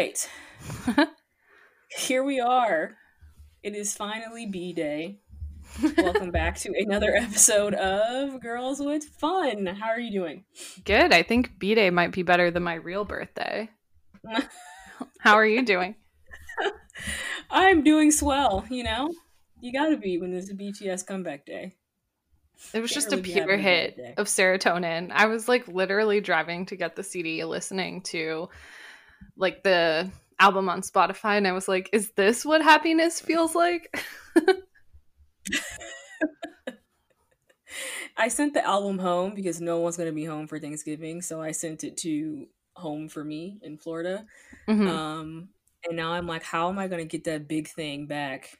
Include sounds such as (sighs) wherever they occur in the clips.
Right. (laughs) Here we are. It is finally B Day. Welcome back to another episode of Girls with Fun. How are you doing? Good. I think B Day might be better than my real birthday. How are you doing? (laughs) I'm doing swell, you know? You gotta be when there's a BTS comeback day. It was Can't just a really be pure hit of serotonin. I was like literally driving to get the CD, listening to like the album on Spotify, and I was like, is this what happiness feels like? (laughs) I sent the album home because no one's gonna be home for Thanksgiving, so I sent it to home for me in Florida. Mhm. Um, and now I'm like, how am I gonna get that big thing back?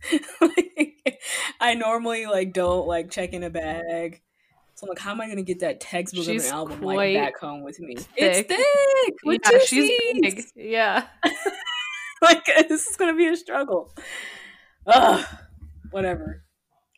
(laughs) like, I normally like don't like check in a bag. So I'm like, how am I gonna get that textbook She's of an album like back home with me? thick. It's thick. With yeah, she's big. Yeah. (laughs) like this is gonna be a struggle. Ugh. Whatever.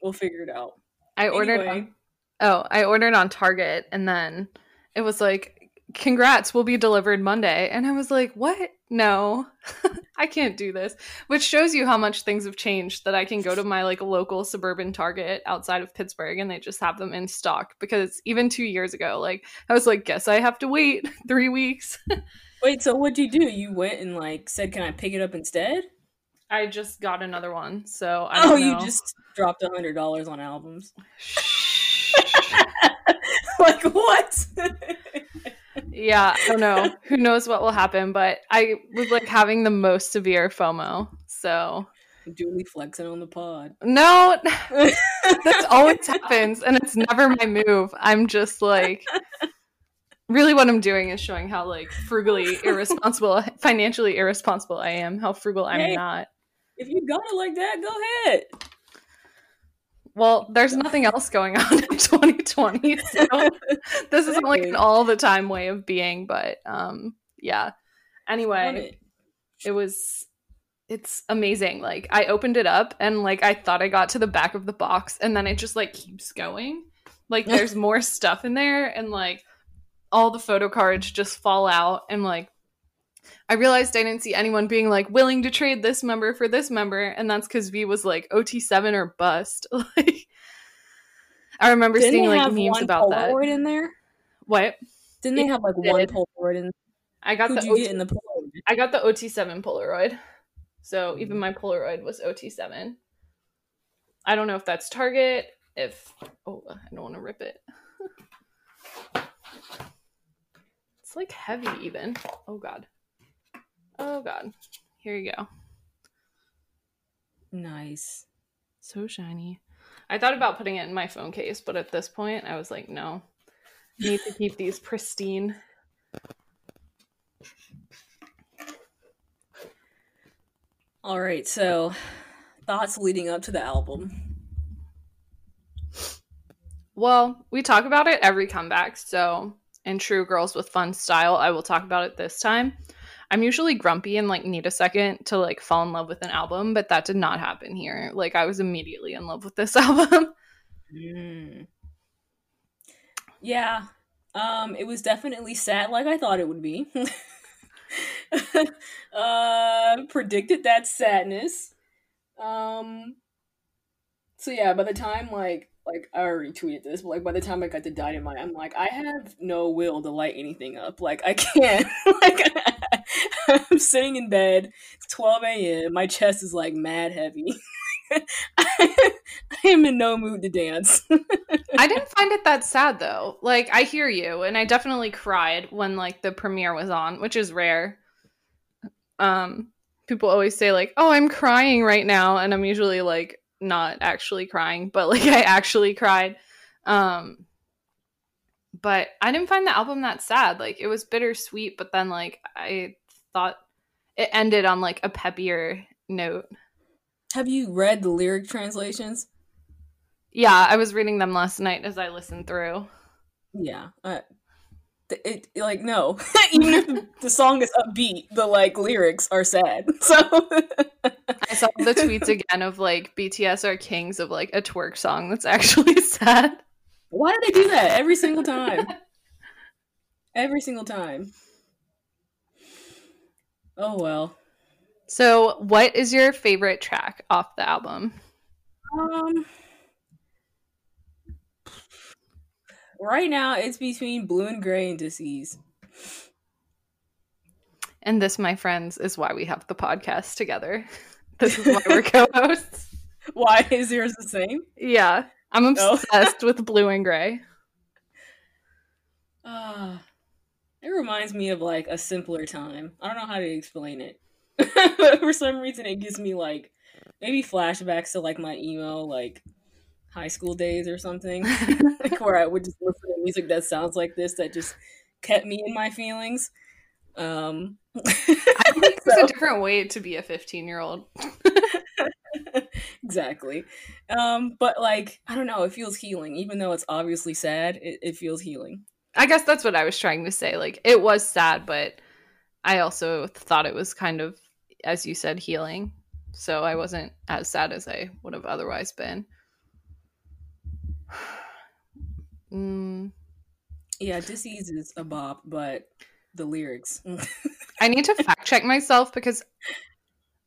We'll figure it out. I ordered on, oh, I ordered on Target and then it was like congrats we'll be delivered Monday and I was like, "What? No. (laughs) I can't do this." Which shows you how much things have changed that I can go to my like local suburban Target outside of Pittsburgh and they just have them in stock because even 2 years ago like I was like, "Guess I have to wait (laughs) 3 weeks." Wait, so what'd you do? You went and like said, "Can I pick it up instead?" I just got another one. So I Oh, don't you know. just dropped a hundred dollars on albums. (laughs) like what? Yeah, I don't know. (laughs) Who knows what will happen, but I was like having the most severe FOMO. So, Duly flexing on the pod. no, (laughs) that's always happens and it's never my move. I'm just like really what I'm doing is showing how like frugally (laughs) irresponsible, financially irresponsible I am, how frugal I'm Hey. not. if you got it like that, go ahead. Well, there's nothing else going on in 2020. So (laughs) this is like an all the time way of being, but um yeah. Anyway, it. it was it's amazing like i opened it up and like i thought i got to the back of the box and then it just like keeps going like (laughs) there's more stuff in there and like all the photo cards just fall out and like i realized i didn't see anyone being like willing to trade this member for this member and that's because v was like ot7 or bust (laughs) like i remember Didn't seeing like memes about that Polaroid in there? what Didn't they have like one. Polaroid in? i got Who'd the OT- in the Polaroid? I got the OT7 Polaroid. So even my Polaroid was OT7. I don't know if that's Target, if oh, I don't want to rip it. (laughs) it's like heavy even. Oh god. Oh god. Here you go. Nice. So shiny. I thought about putting it in my phone case, but at this point I was like, no. I need to keep these pristine. All right. So, thoughts leading up to the album. Well, we talk about it every comeback, so in true girls with fun style, I will talk about it this time. I'm usually grumpy and like need a second to like fall in love with an album, but that did not happen here. Like I was immediately in love with this (laughs) album. Mm. Yeah. Um, it was definitely sad like I thought it would be. (laughs) uh predicted that sadness. Um so yeah, by the time like like I already tweeted this, but like by the time I got to Dynamite, I'm like, I have no will to light anything up. Like I can't. (laughs) like (laughs) I'm sitting in bed, 12 a.m. My chest is like mad heavy. (laughs) I am in no mood to dance. I didn't find it that sad though. Like I hear you and I definitely cried when like the premiere was on, which is rare. Um people always say like, "Oh, I'm crying right now." And I'm usually like not actually crying, but like I actually cried. Um but I didn't find the album that sad. Like it was bittersweet, but then like I thought it ended on like a peppier note. Have you read the lyric translations? Yeah, I was reading them last night as I listened through. Yeah. Uh, th- it, like no, (laughs) even if the, the song is upbeat, the like lyrics are sad. (laughs) So I saw the tweets (laughs) again of like BTS are kings of like a twerk song that's actually sad. why do they do that every single time? Every single time. Oh well. So, what is your favorite track off the album? Um Right now it's between Blue and Gray and Disease. And this, my friends, is why we have the podcast together. (laughs) This is why we're co-hosts. (laughs) Why is yours the same? Yeah. I'm Oh. obsessed with blue and gray. (laughs) Ah, it reminds me of like a simpler time. I don't know how to explain it. (laughs) but for some reason it gives me like maybe flashbacks to like my emo like high school days or something. (laughs) like where I would just listen to music that sounds like this that just kept me in my feelings. Um I (laughs) think there's so- a different way to be a 15 year old. exactly. Um, but like, I don't know, it feels healing. Even though it's obviously sad, it, it feels healing. I guess that's what I was trying to say. Like, it was sad, but I also thought it was kind of, as you said, healing. So I wasn't as sad as I would have otherwise been. (sighs) Mm, Yeah, disease is a bop, but the lyrics. I need to (laughs) fact check myself because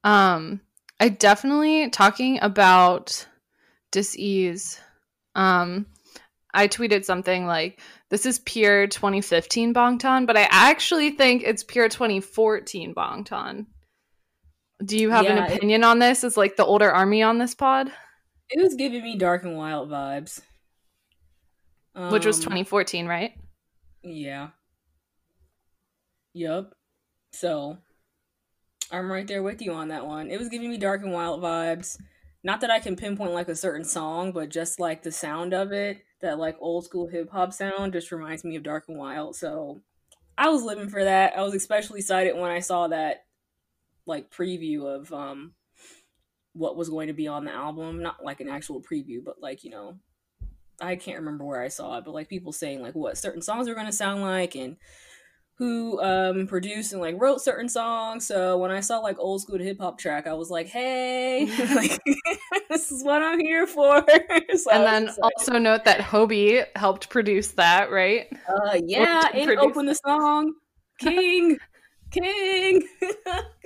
um I definitely talking about disease. Um I tweeted something like this is pure 2015 Bangtan, but I actually think it's pure 2014 Bangtan. Do you have Yeah, an it- opinion on this? Is like the older army on this pod, it was giving me dark and wild vibes. which was Um, 2014, right? Yeah. Yup. So I'm right there with you on that one. It was giving me dark and wild vibes. Not that I can pinpoint like a certain song, but just like the sound of it, that like old school hip hop sound just reminds me of Dark and Wild. So I was living for that. I was especially excited when I saw that like preview of um what was going to be on the album. Not like an actual preview, but like, you know, I can't remember where I saw it, but like people saying like what certain songs are gonna sound like and who um produced and like wrote certain songs. So when I saw like old school hip hop track, I was like, hey, (laughs) (laughs) like (laughs) this is what I'm here for. So and then also note that Hobi helped produce that, right? uh, yeah, and produce open the song, King, King.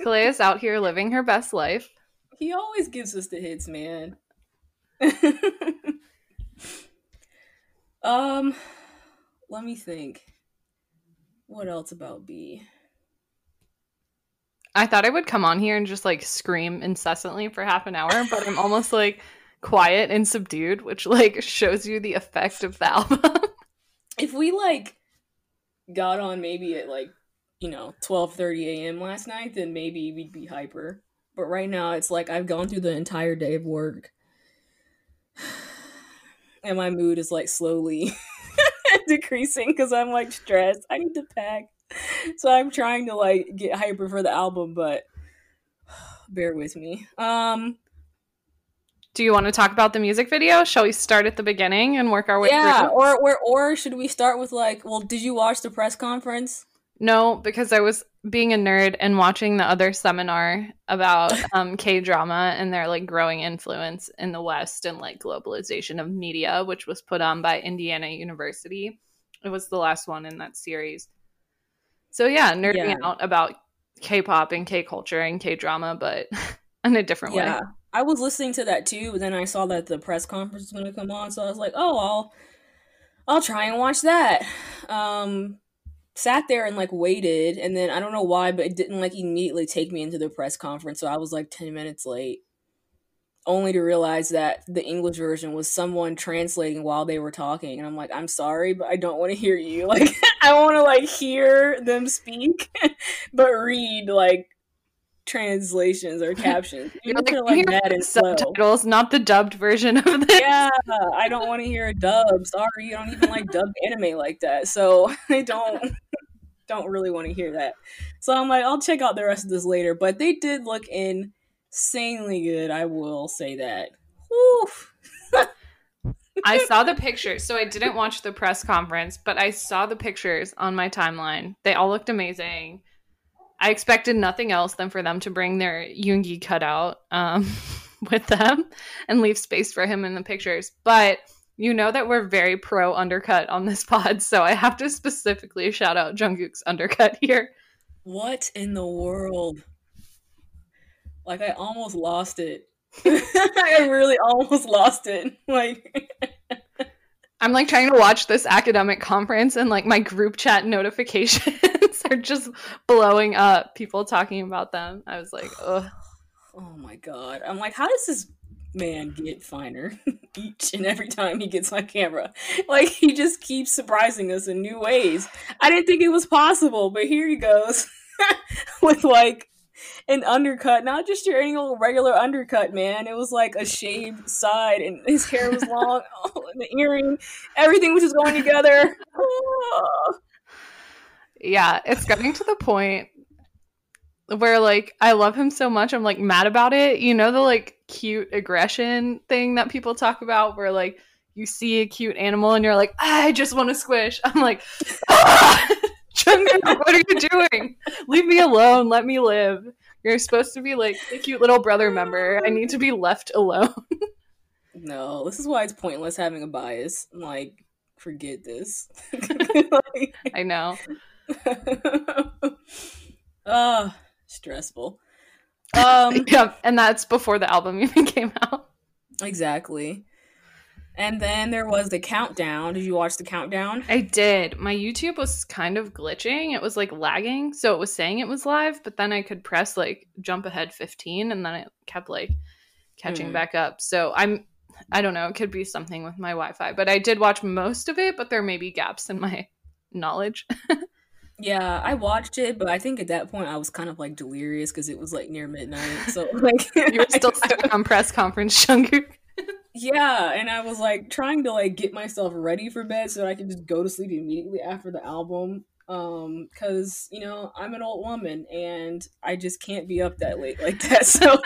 Kalea's out here living her best life. he always gives us the hits, man. um, let me think. What else about B? I thought I would come on here and just like scream incessantly for half an hour, but I'm almost like quiet and subdued, which like shows you the effect of the album. (laughs) if we like got on maybe at like you know 12:30 a.m. last night then maybe we'd be hyper but right now it's like I've gone through the entire day of work (sighs) and my mood is like slowly (laughs) decreasing cuz I'm like stressed I need to pack so I'm trying to like get hyper for the album but (sighs) bear with me um Do you want to talk about the music video? Shall we start at the beginning and work our way yeah through? or, or or should we start with like well did you watch the press conference No, because I was being a nerd and watching the other seminar about (laughs) um, K drama and their like growing influence in the West and like globalization of media, which was put on by Indiana University. It was the last one in that series. So yeah, nerding Yeah. out about K-pop and K-culture and K-drama, but (laughs) in a different Yeah. way. I was listening to that too, but then I saw that the press conference was gonna come on, so I was like, oh I'll I'll try and watch that. Um sat there and like waited and then I don't know why, but it didn't like immediately take me into the press conference, so I was like ten minutes late. Only to realize that the English version was someone translating while they were talking, and I'm like, I'm sorry, but I don't want to hear you. (laughs) Like, I want to like hear them speak, (laughs) but read like translations or captions. You're Even like, like "Here bad are and slow. subtitles, not the dubbed version of this. Yeah, I don't want to hear a dub. Sorry, I don't even like dubbed anime like that. So (laughs) I don't (laughs) don't really want to hear that. So I'm like, I'll check out the rest of this later. But they did look insanely good. I will say that. Whew. I saw the pictures. So I didn't watch the press conference, but I saw the pictures on my timeline. They all looked amazing. I expected nothing else than for them to bring their Yoongi cutout um, (laughs) with them and leave space for him in the pictures. But you know that we're very pro undercut on this (laughs) pod, so I have to specifically shout out Jungkook's undercut here. What in the world? Like I almost lost it. (laughs) I really almost lost it. Like I'm like trying to watch this academic conference and like my group chat (laughs) notifications (laughs) are just blowing up. People talking about them. I was like, (sighs) ugh. Oh my god. I'm like, how does this man get finer (laughs) each and every time he gets on camera? Like he just keeps surprising us in new ways. I didn't think it was possible, but here he goes with like an undercut, not just your any old regular undercut, man. It was like a shaved side, and his hair was (laughs) long, oh, and the earring, everything was just going together. Oh. (sighs) Yeah, it's getting to the point where like I love him so much, I'm like mad about it. You know the like cute aggression thing that people talk about, where like you see a cute animal and you're like, I just want to squish. (laughs) I'm like, (laughs) ah! what are you doing? Leave me alone. Let me live. You're supposed to be like a cute little brother member. I need to be left alone. (laughs) no, this is why it's pointless having a bias. I'm like, forget this. like, (laughs) I know. Uh, (laughs) stressful. Um, yeah, and that's before the album even came out. Exactly. And then there was the countdown. Did you watch the countdown? I did. My YouTube was kind of glitching. It was like lagging. So it was saying it was live, but then I could press like jump ahead 15 and then it kept like catching mm. back up. So I'm I don't know, it could be something with my Wi-Fi, but I did watch most of it, but there may be gaps in my (laughs) knowledge. yeah, I watched it, but I think at that point I was kind of like delirious because it was like near midnight. So (laughs) like you were (laughs) still stuck on press conference, Jungkook yeah, and I was like trying to like get myself ready for bed so I could just go to sleep immediately after the album. Um, cause you know I'm an old woman and I just can't be up that late like that. (laughs) So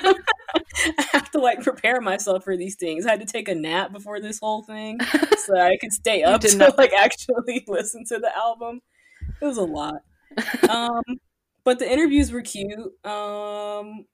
I have to like prepare myself for these things. I had to take a nap before this whole thing so I could stay up to not- like actually (laughs) listen to the album. It was a lot. (laughs) Um, but the interviews were cute. Um,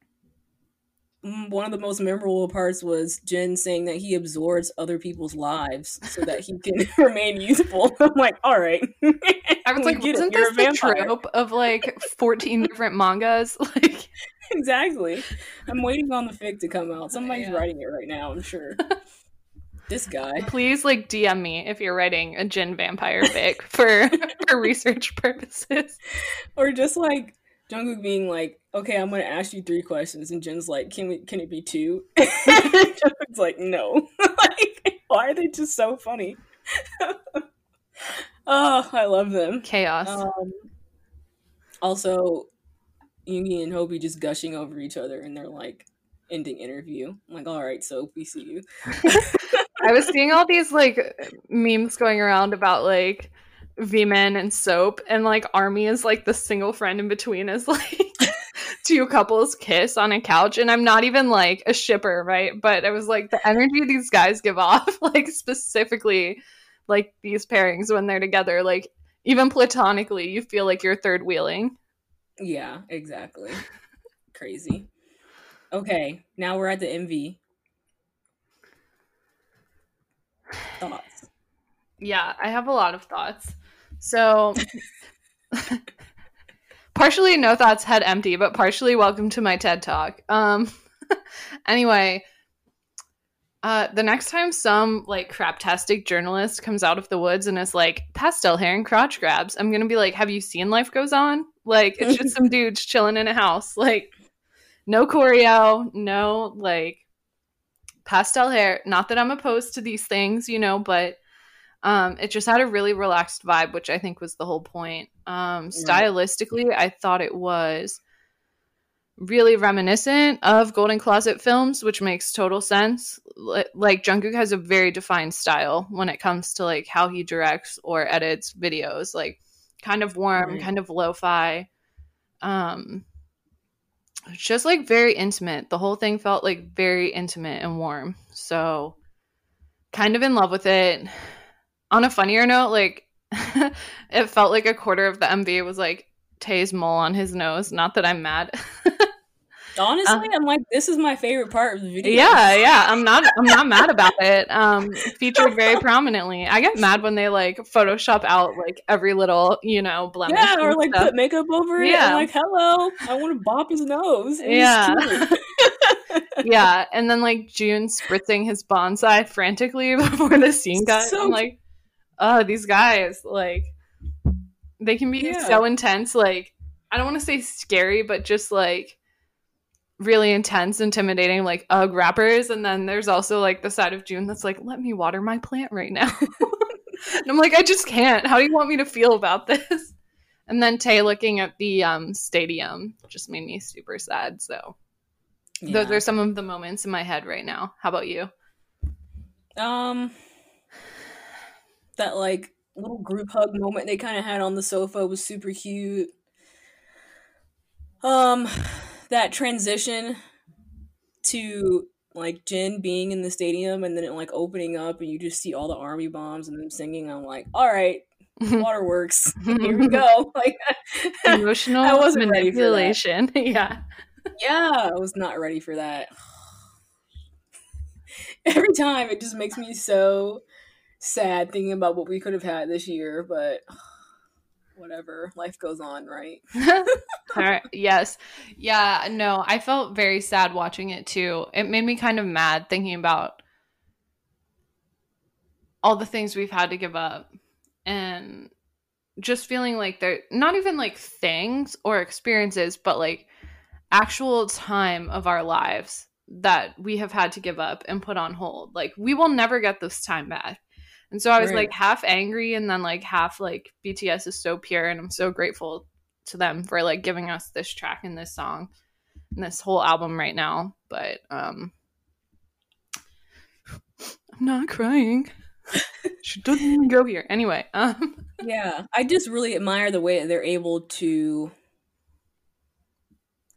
one of the most memorable parts was Jin saying that he absorbs other people's lives so that he can (laughs) remain youthful. (laughs) I'm like, all right. I was (laughs) like, isn't this the trope of like 14 different mangas? Like, exactly. I'm waiting on the fic to come out. Somebody's yeah. writing it right now. I'm sure. this guy. Please, like, DM me if you're writing a Jin vampire fic for for research purposes, or just like Jungkook being like, "Okay, I'm gonna ask you three questions," and Jin's like, "Can we? Can it be two? (laughs) Jungkook's like, "No." (laughs) like, why are they just so funny? (laughs) oh, I love them. Chaos. Um, also, Yoongi and Hobi just gushing over each other, and they're like ending interview. I'm like, all right, so we see you. I was seeing all these like memes going around about like VMin and Sope, and like Army is like the single friend in between is (laughs) like two couples kiss on a couch, and I'm not even like a shipper, right? But it was like the energy these guys give (laughs) off, like specifically like these pairings when they're together, like even platonically, you feel like you're third wheeling. Yeah, exactly. Crazy. Okay, now we're at the MV. Thoughts? Yeah, I have a lot of thoughts. So, partially no thoughts head empty, but partially welcome to my TED talk. Um, (laughs) anyway, uh, the next time some like craptastic journalist comes out of the woods and is like pastel hair and crotch grabs, I'm gonna be like, "Have you seen Life Goes On? Like, it's just some (laughs) dudes chilling in a house. Like, no choreo, no like pastel hair. Not that I'm opposed to these things, you know, but um, it just had a really relaxed vibe, which I think was the whole point. Um, stylistically, I thought it was really reminiscent of Golden Closet films, which makes total sense. like Jungkook has a very defined style when it comes to like how he directs or edits videos, like kind of warm, right. kind of lo-fi. Um, just like very intimate. The whole thing felt like very intimate and warm. So, kind of in love with it on a funnier note, like (laughs) it felt like a quarter of the MV was like Tae's mole on his nose. Not that I'm mad. (laughs) Honestly, uh, I'm like, this is my favorite part of the video. Yeah, yeah. I'm not I'm not mad about it. Um featured very prominently. I get mad when they like Photoshop out like every little, you know, blemish. Yeah, or like stuff. put makeup over it. Yeah. I'm like, hello, I want to bop his nose. yeah. (laughs) yeah. And then like Joon spritzing his bonsai frantically before the scene got. So- I'm like, oh, these guys, like they can be yeah. so intense, like I don't want to say scary, but just like really intense, intimidating, like ugh rappers. And then there's also like the side of Joon that's like, let me water my plant right now. (laughs) and I'm like, I just can't. How do you want me to feel about this? And then Tae looking at the um, stadium just made me super sad. So yeah. those are some of the moments in my head right now. How about you? Um, that like little group hug moment they kind of had on the sofa was super cute. Um, that transition to like Jin being in the stadium and then it like opening up and you just see all the army bombs and them singing. I'm like, all right, (laughs) waterworks. Here we go. (laughs) Like emotional (laughs) I wasn't manipulation. yeah. Yeah, I was not ready for that. (sighs) Every time it just makes me so sad thinking about what we could have had this year, but (sighs) whatever. Life goes on right? (laughs) All right. Yes. Yeah no i felt very sad watching it too. It made me kind of mad thinking about all the things we've had to give up and just feeling like they're not even like things or experiences but like actual time of our lives that we have had to give up and put on hold. Like we will never get this time back and so I was like half angry and then like half like BTS is so pure and I'm so grateful to them for like giving us this track and this song and this whole album right now. But um I'm not crying. (laughs) she doesn't even go here. Anyway, um (laughs) Yeah. I just really admire the way they're able to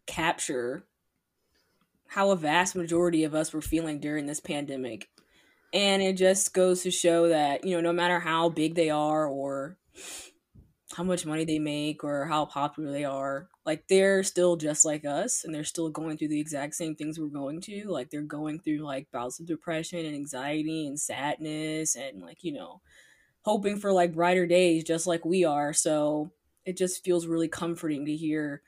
capture how a vast majority of us were feeling during this pandemic and it just goes to show that you know no matter how big they are or how much money they make or how popular they are like they're still just like us and they're still going through the exact same things we're going to. Like they're going through like bouts of depression and anxiety and sadness and like you know hoping for like brighter days just like we are. So it just feels really comforting to hear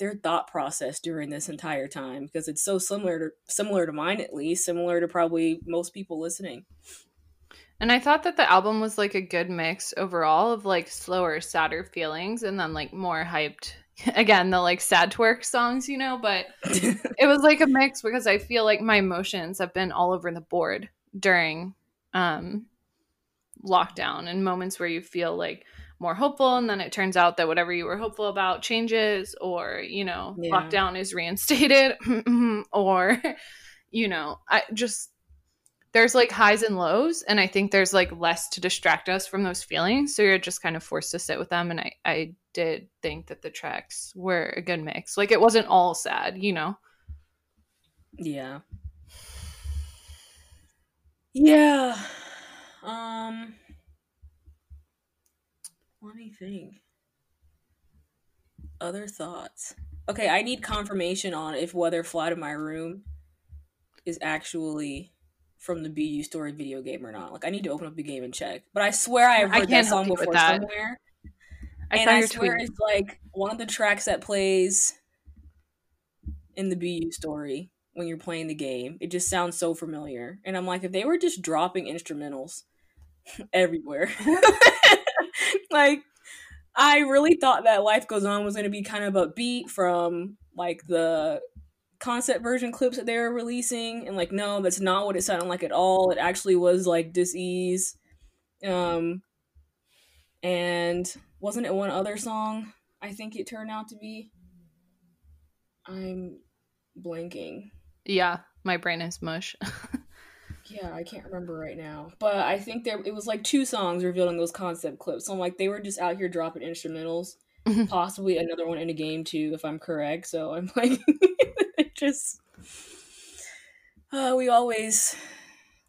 their thought process during this entire time because it's so similar to similar to mine at least, similar to probably most people listening. And I thought that the album was like a good mix overall of like slower, sadder feelings and then like more hyped (laughs) again, the like sad twerk songs, you know, but (laughs) it was like a mix because I feel like my emotions have been all over the board during um lockdown and moments where you feel like more hopeful and then it turns out that whatever you were hopeful about changes or you know yeah. lockdown is reinstated (laughs) or you know i just there's like highs and lows and i think there's like less to distract us from those feelings so you're just kind of forced to sit with them and i i did think that the tracks were a good mix. Like it wasn't all sad you know? Yeah. Yeah um let me think. Other thoughts. Okay, I need confirmation on if whether Fly to My Room is actually from the BU story video game or not. Like I need to open up the game and check. But I swear I have heard I that song before that. somewhere. I and I swear tweet. it's like one of the tracks that plays in the BU story when you're playing the game. It just sounds so familiar. And I'm like, if they were just dropping instrumentals (laughs) everywhere. (laughs) like I really thought that Life Goes On was going to be kind of upbeat from like the concept version clips that they were releasing and like no that's not what it sounded like at all. It actually was like dis-ease um and wasn't it one other song i think it turned out to be? I'm blanking. Yeah my brain is mush (laughs) yeah, I can't remember right now, but I think there it was like two songs revealed in those concept clips. So I'm like, they were just out here dropping instrumentals, mm-hmm. possibly another one in a game too, if I'm correct. So I'm (laughs) like, it just uh, we always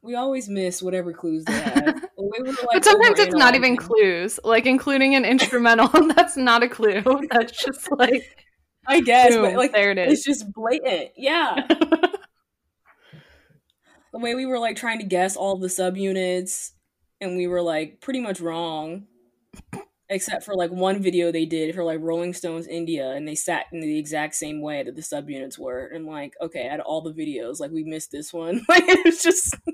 we always miss whatever clues they have. (laughs) like but sometimes it's not even clues, like including an instrumental. (laughs) that's not a clue. That's just like I guess, Boom, but like there it is. it's just blatant. Yeah. The way we were like trying to guess all the subunits and we were like pretty much wrong except for like one video they did for like rolling stones india and they sat in the exact same way that the subunits were and like okay out of all the videos like we missed this one (laughs) like it was just (laughs)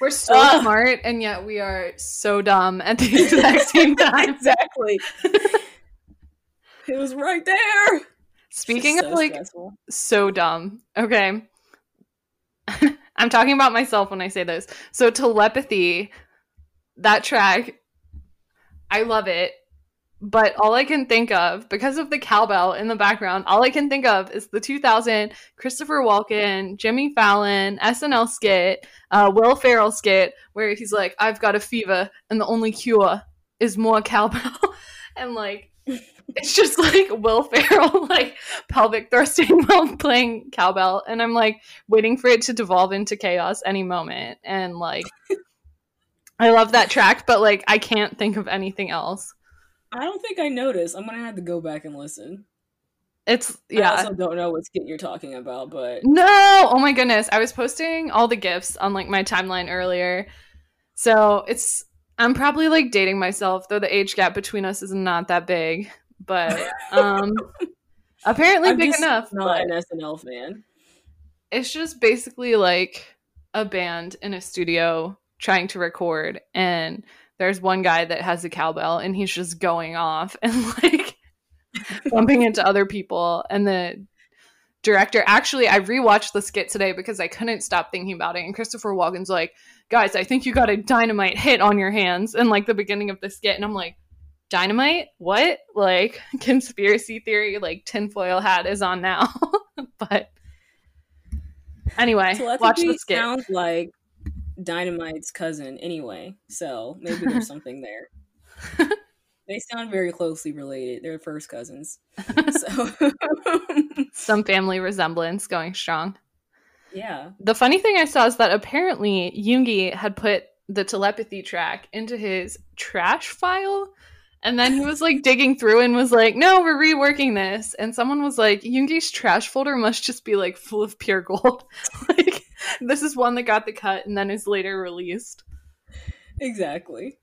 We're so Ugh. smart, and yet we are so dumb at the exact (laughs) same time. exactly it was right there Speaking of so like stressful. so dumb. Okay. (laughs) I'm talking about myself when I say this. So telepathy, that track, I love it. But all I can think of, because of the cowbell in the background, all I can think of is the 2000 Christopher Walken, Jimmy Fallon, SNL skit, uh, Will Ferrell skit, where he's like, I've got a fever, and the only cure is more cowbell. (laughs) and like, it's just like Will Ferrell, (laughs) like pelvic thrusting (laughs) while playing cowbell. And I'm like waiting for it to devolve into chaos any moment. And like, I love that track, but like, I can't think of anything else. i don't think i noticed i'm gonna have to go back and listen It's, yeah. i also don't know what skit you're talking about but No! Oh my goodness. I was posting all the gifts on like my timeline earlier. So it's, I'm probably like dating myself, though the age gap between us is not that big. But um apparently I'm big enough. not an snl fan it's just basically like a band in a studio trying to record and there's one guy that has a cowbell and he's just going off (laughs) and like bumping into other people and the director actually i rewatched the skit today because i couldn't stop thinking about it and christopher walken's like guys i think you got a dynamite hit on your hands in like the beginning of the skit and i'm like dynamite what like (laughs) conspiracy theory like tinfoil hat is on now (laughs) but Anyway, watch the skit. sounds like Dynamite's cousin anyway, so maybe there's (laughs) something there. they sound very closely related. They're first cousins. So Some family resemblance going strong. yeah. The funny thing I saw is that apparently Yoongi had put the telepathy track into his trash file. And then he was like digging through and was like, no, we're reworking this. And someone was like, Yoongi's trash folder must just be like full of pure gold. (laughs) like, this is one that got the cut and then is later released. Exactly.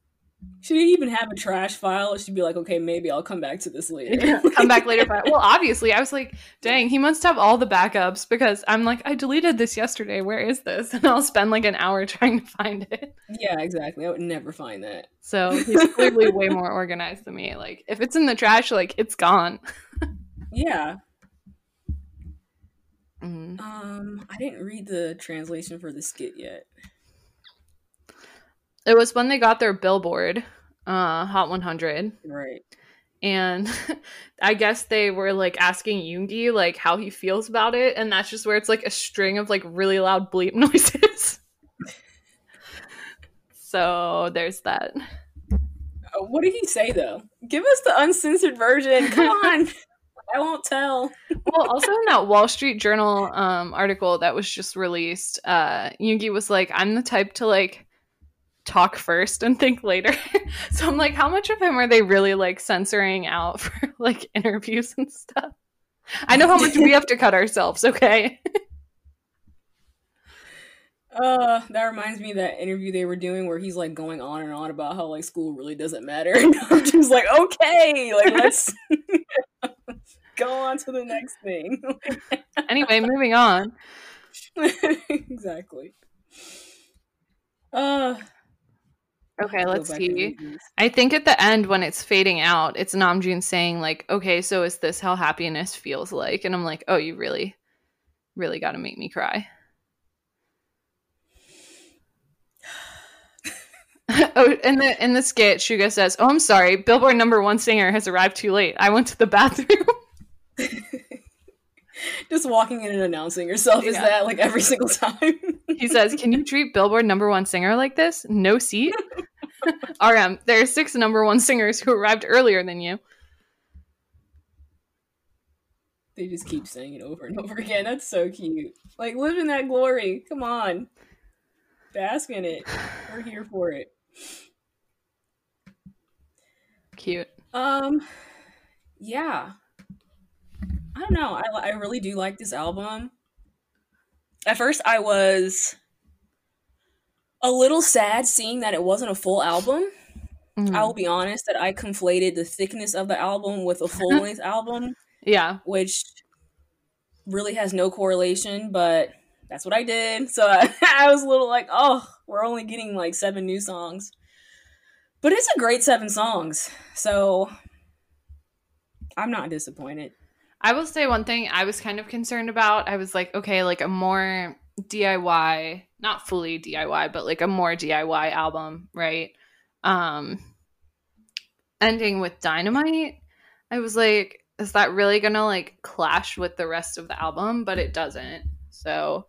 Should he even have a trash file? It should be like, okay, maybe I'll come back to this later. Come back later. But, (laughs) well, obviously, I was like, dang, he must have all the backups because I'm like, I deleted this yesterday. Where is this? (laughs) And I'll spend like an hour trying to find it. yeah, exactly. I would never find that. So he's clearly way more organized than me. Like, if it's in the trash, like, it's gone. (laughs) Yeah. Mm. Um, I didn't read the translation for the skit yet. It was when they got their billboard, uh, Hot 100. Right. And (laughs) I guess they were like asking Yoongi like how he feels about it, and that's just where it's like a string of like really loud bleep (laughs) noises. so there's that. Uh, what did he say though? Give us the uncensored version. Come (laughs) on. I won't tell. well, also in that Wall Street Journal um, article that was just released, uh, Yoongi was like, "I'm the type to like talk first and think later." (laughs) so I'm like, how much of him are they really like censoring out for (laughs) like interviews and stuff? I know how much we have to cut ourselves. Okay. (laughs) Uh, that reminds me of that interview they were doing where he's like going on and on about how like school really doesn't matter. And I'm just like, okay, like let's go on to the next thing. anyway, moving on. exactly. Uh, Okay, let's see. I think at the end when it's fading out, it's Namjoon saying like, "Okay, so is this how happiness feels like?" And I'm like, "Oh, you really, really got to make me cry." (laughs) oh, in the in the skit, Suga says, "Oh, I'm sorry. Billboard number one singer has arrived too late. I went to the (laughs) bathroom." (laughs) Just walking in and announcing yourself is that like every single time? He says, "Can you (laughs) treat Billboard number one singer like this? No seat." (laughs) RM, there are six number one singers who arrived earlier than you. they just keep saying it over and over again. That's so cute. Like live in that glory. Come on. Bask in it. We're here for it. Cute. Um yeah, I don't know. I I really do like this album. At first, I was a little sad seeing that it wasn't a full album. Mhm. I will be honest that I conflated the thickness of the album with a full (laughs) length album, Yeah. which really has no correlation, but that's what I did. So (laughs) I, I was a little like, oh, we're only getting like seven new songs. But it's a great seven songs. So I'm not disappointed. I will say one thing I was kind of concerned about. I was like, okay, like a more DIY, not fully DIY, but like a more DIY album, right? Um ending with Dynamite. I was like, is that really going to like clash with the rest of the album? But it doesn't. So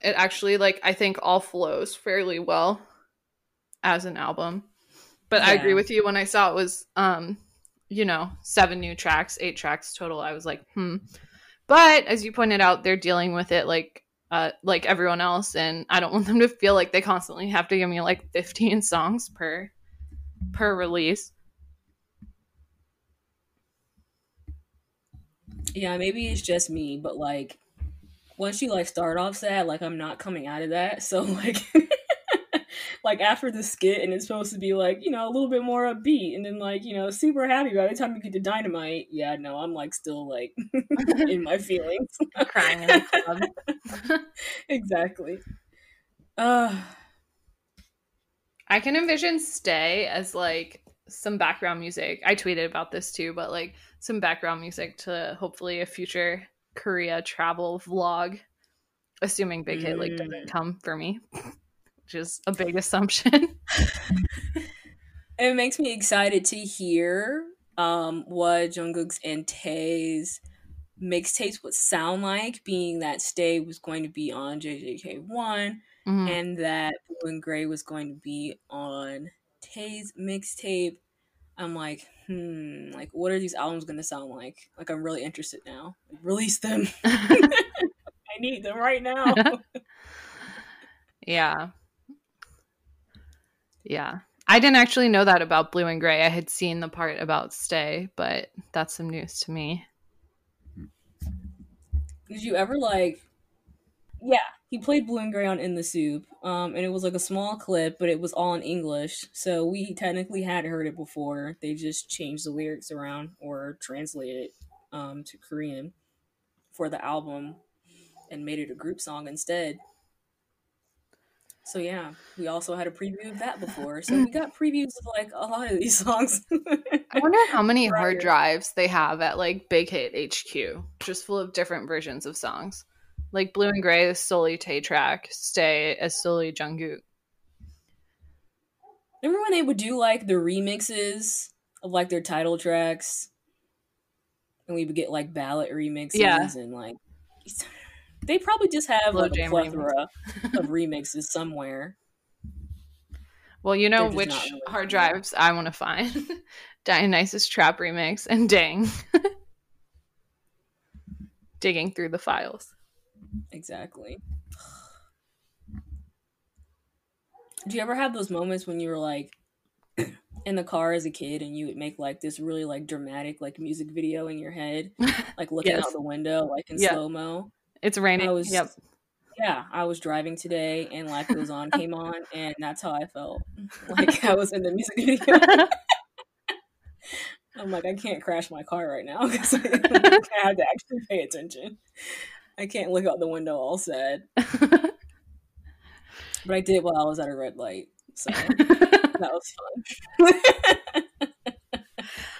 it actually like I think all flows fairly well as an album. But I agree with you when I saw it was um you know, seven new tracks, eight tracks total. I was like, hmm. But as you pointed out, they're dealing with it like uh like everyone else and I don't (laughs) want them to feel like they constantly have to give me like (laughs) 15 songs per per release. Yeah, maybe it's just me, but like once you like start off sad, like I'm not coming out of that. So (laughs) like like after the skit and it's supposed to be like, you know, a little bit more upbeat and then like, you know, super happy by the time you get to dynamite. Yeah, no, I'm like still like (laughs) in my (laughs) feelings. Crying in the club. (laughs) exactly. Uh I can envision Stay as like some background music. I tweeted about this too, but like some background music to hopefully a future Korea travel vlog, assuming Big Hit like doesn't Mm. come for me, which is a big assumption. (laughs) (laughs) it makes me excited to hear um what Jungkook's and Tae's mixtapes would sound like, being that Stay was going to be on JJK1 Mhm. and that Blue and Gray was going to be on Tae's mixtape. I'm like, hmm, like what are these albums gonna sound like? Like I'm really interested now. Like, release them. (laughs) I need them right now. yeah. Yeah. I didn't actually know that about Blue and Gray. I had seen the part about Stay, but that's some news to me. Did you ever like? Yeah, he played Blue and Gray on In the SOOP, um, and it was like a small clip, but it was all in English, so we technically had heard it before. They just changed the lyrics around or translated it um, to Korean for the album and made it a group song instead. So yeah, we also had a preview of that before. So we got previews of like a lot of these (laughs) songs. I wonder how many hard drives they have at like Big Hit HQ, just full of different versions of songs. Like Blue and Gray is solely Tae track, Stay as solely Jungkook. Remember when they would do like the remixes of like their title tracks, and we would get like ballad remixes Yeah. and like (laughs) they probably just have Slow like a plethora of remixes somewhere. Well, you know which really hard drives I want to find. (laughs) Dionysus Trap Remix and Dang. (laughs) Digging through the files. Exactly. Do you ever have those moments when you were like (clears throat) in the car as a kid and you would make like this really like dramatic like music video in your head, (laughs) like looking Yes. out the window like in Yeah. slow mo? It's raining. I was Yep. yeah, I was driving today and Life Goes On came (laughs) on and that's how I felt. Like I was in the music video. (laughs) I'm like, I can't crash my car right now (laughs) because I have to actually pay attention. I can't look out the window all sad. But I did while I was at a red light. So that was fun.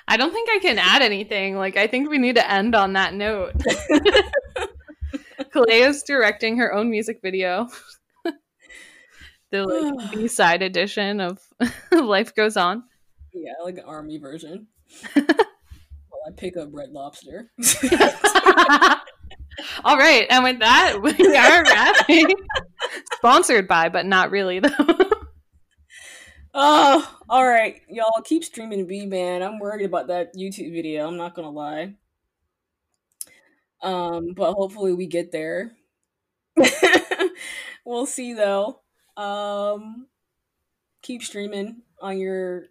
I don't think I can add anything. Like, I think we need to end on that note. Kalea's directing her own music video. (laughs) the like (sighs) B side edition of (laughs) Life Goes On. yeah, like an army version. (laughs) While I pick up red lobster. All right, and with that, we are wrapping. Sponsored by, but not really though. Oh, all right, y'all keep streaming B man. I'm worried about that YouTube video. I'm not gonna lie. Um, but hopefully we get there. (laughs) we'll see though. Um, keep streaming on your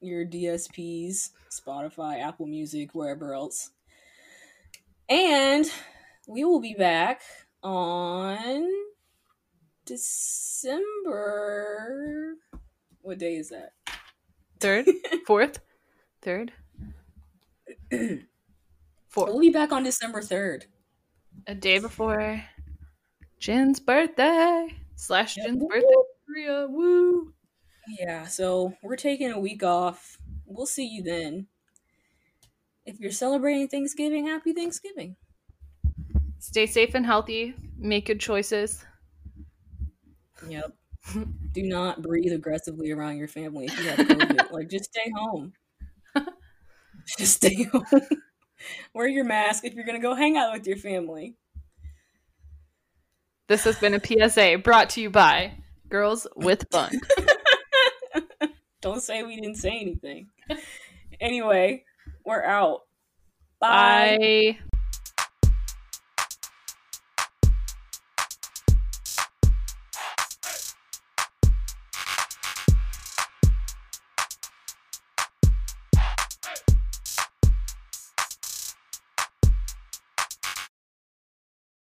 your DSPs, Spotify, Apple Music, wherever else. And we will be back on December. What day is that? Third, (laughs) fourth, third, (clears throat) fourth. We'll be back on December 3rd. A day before Jen's birthday slash Jen's Jin's birthday. Korea, woo! Yeah, so we're taking a week off. We'll see you then. If you're celebrating Thanksgiving, happy Thanksgiving. Stay safe and healthy. Make good choices. Yep. Do not breathe aggressively around your family if you have COVID. (laughs) like, just stay home. just stay home. (laughs) Wear your mask if you're going to go hang out with your family. This has been a PSA brought to you by Girls with Bun. (laughs) Don't say we didn't say anything. Anyway, we're out. Bye. Bye.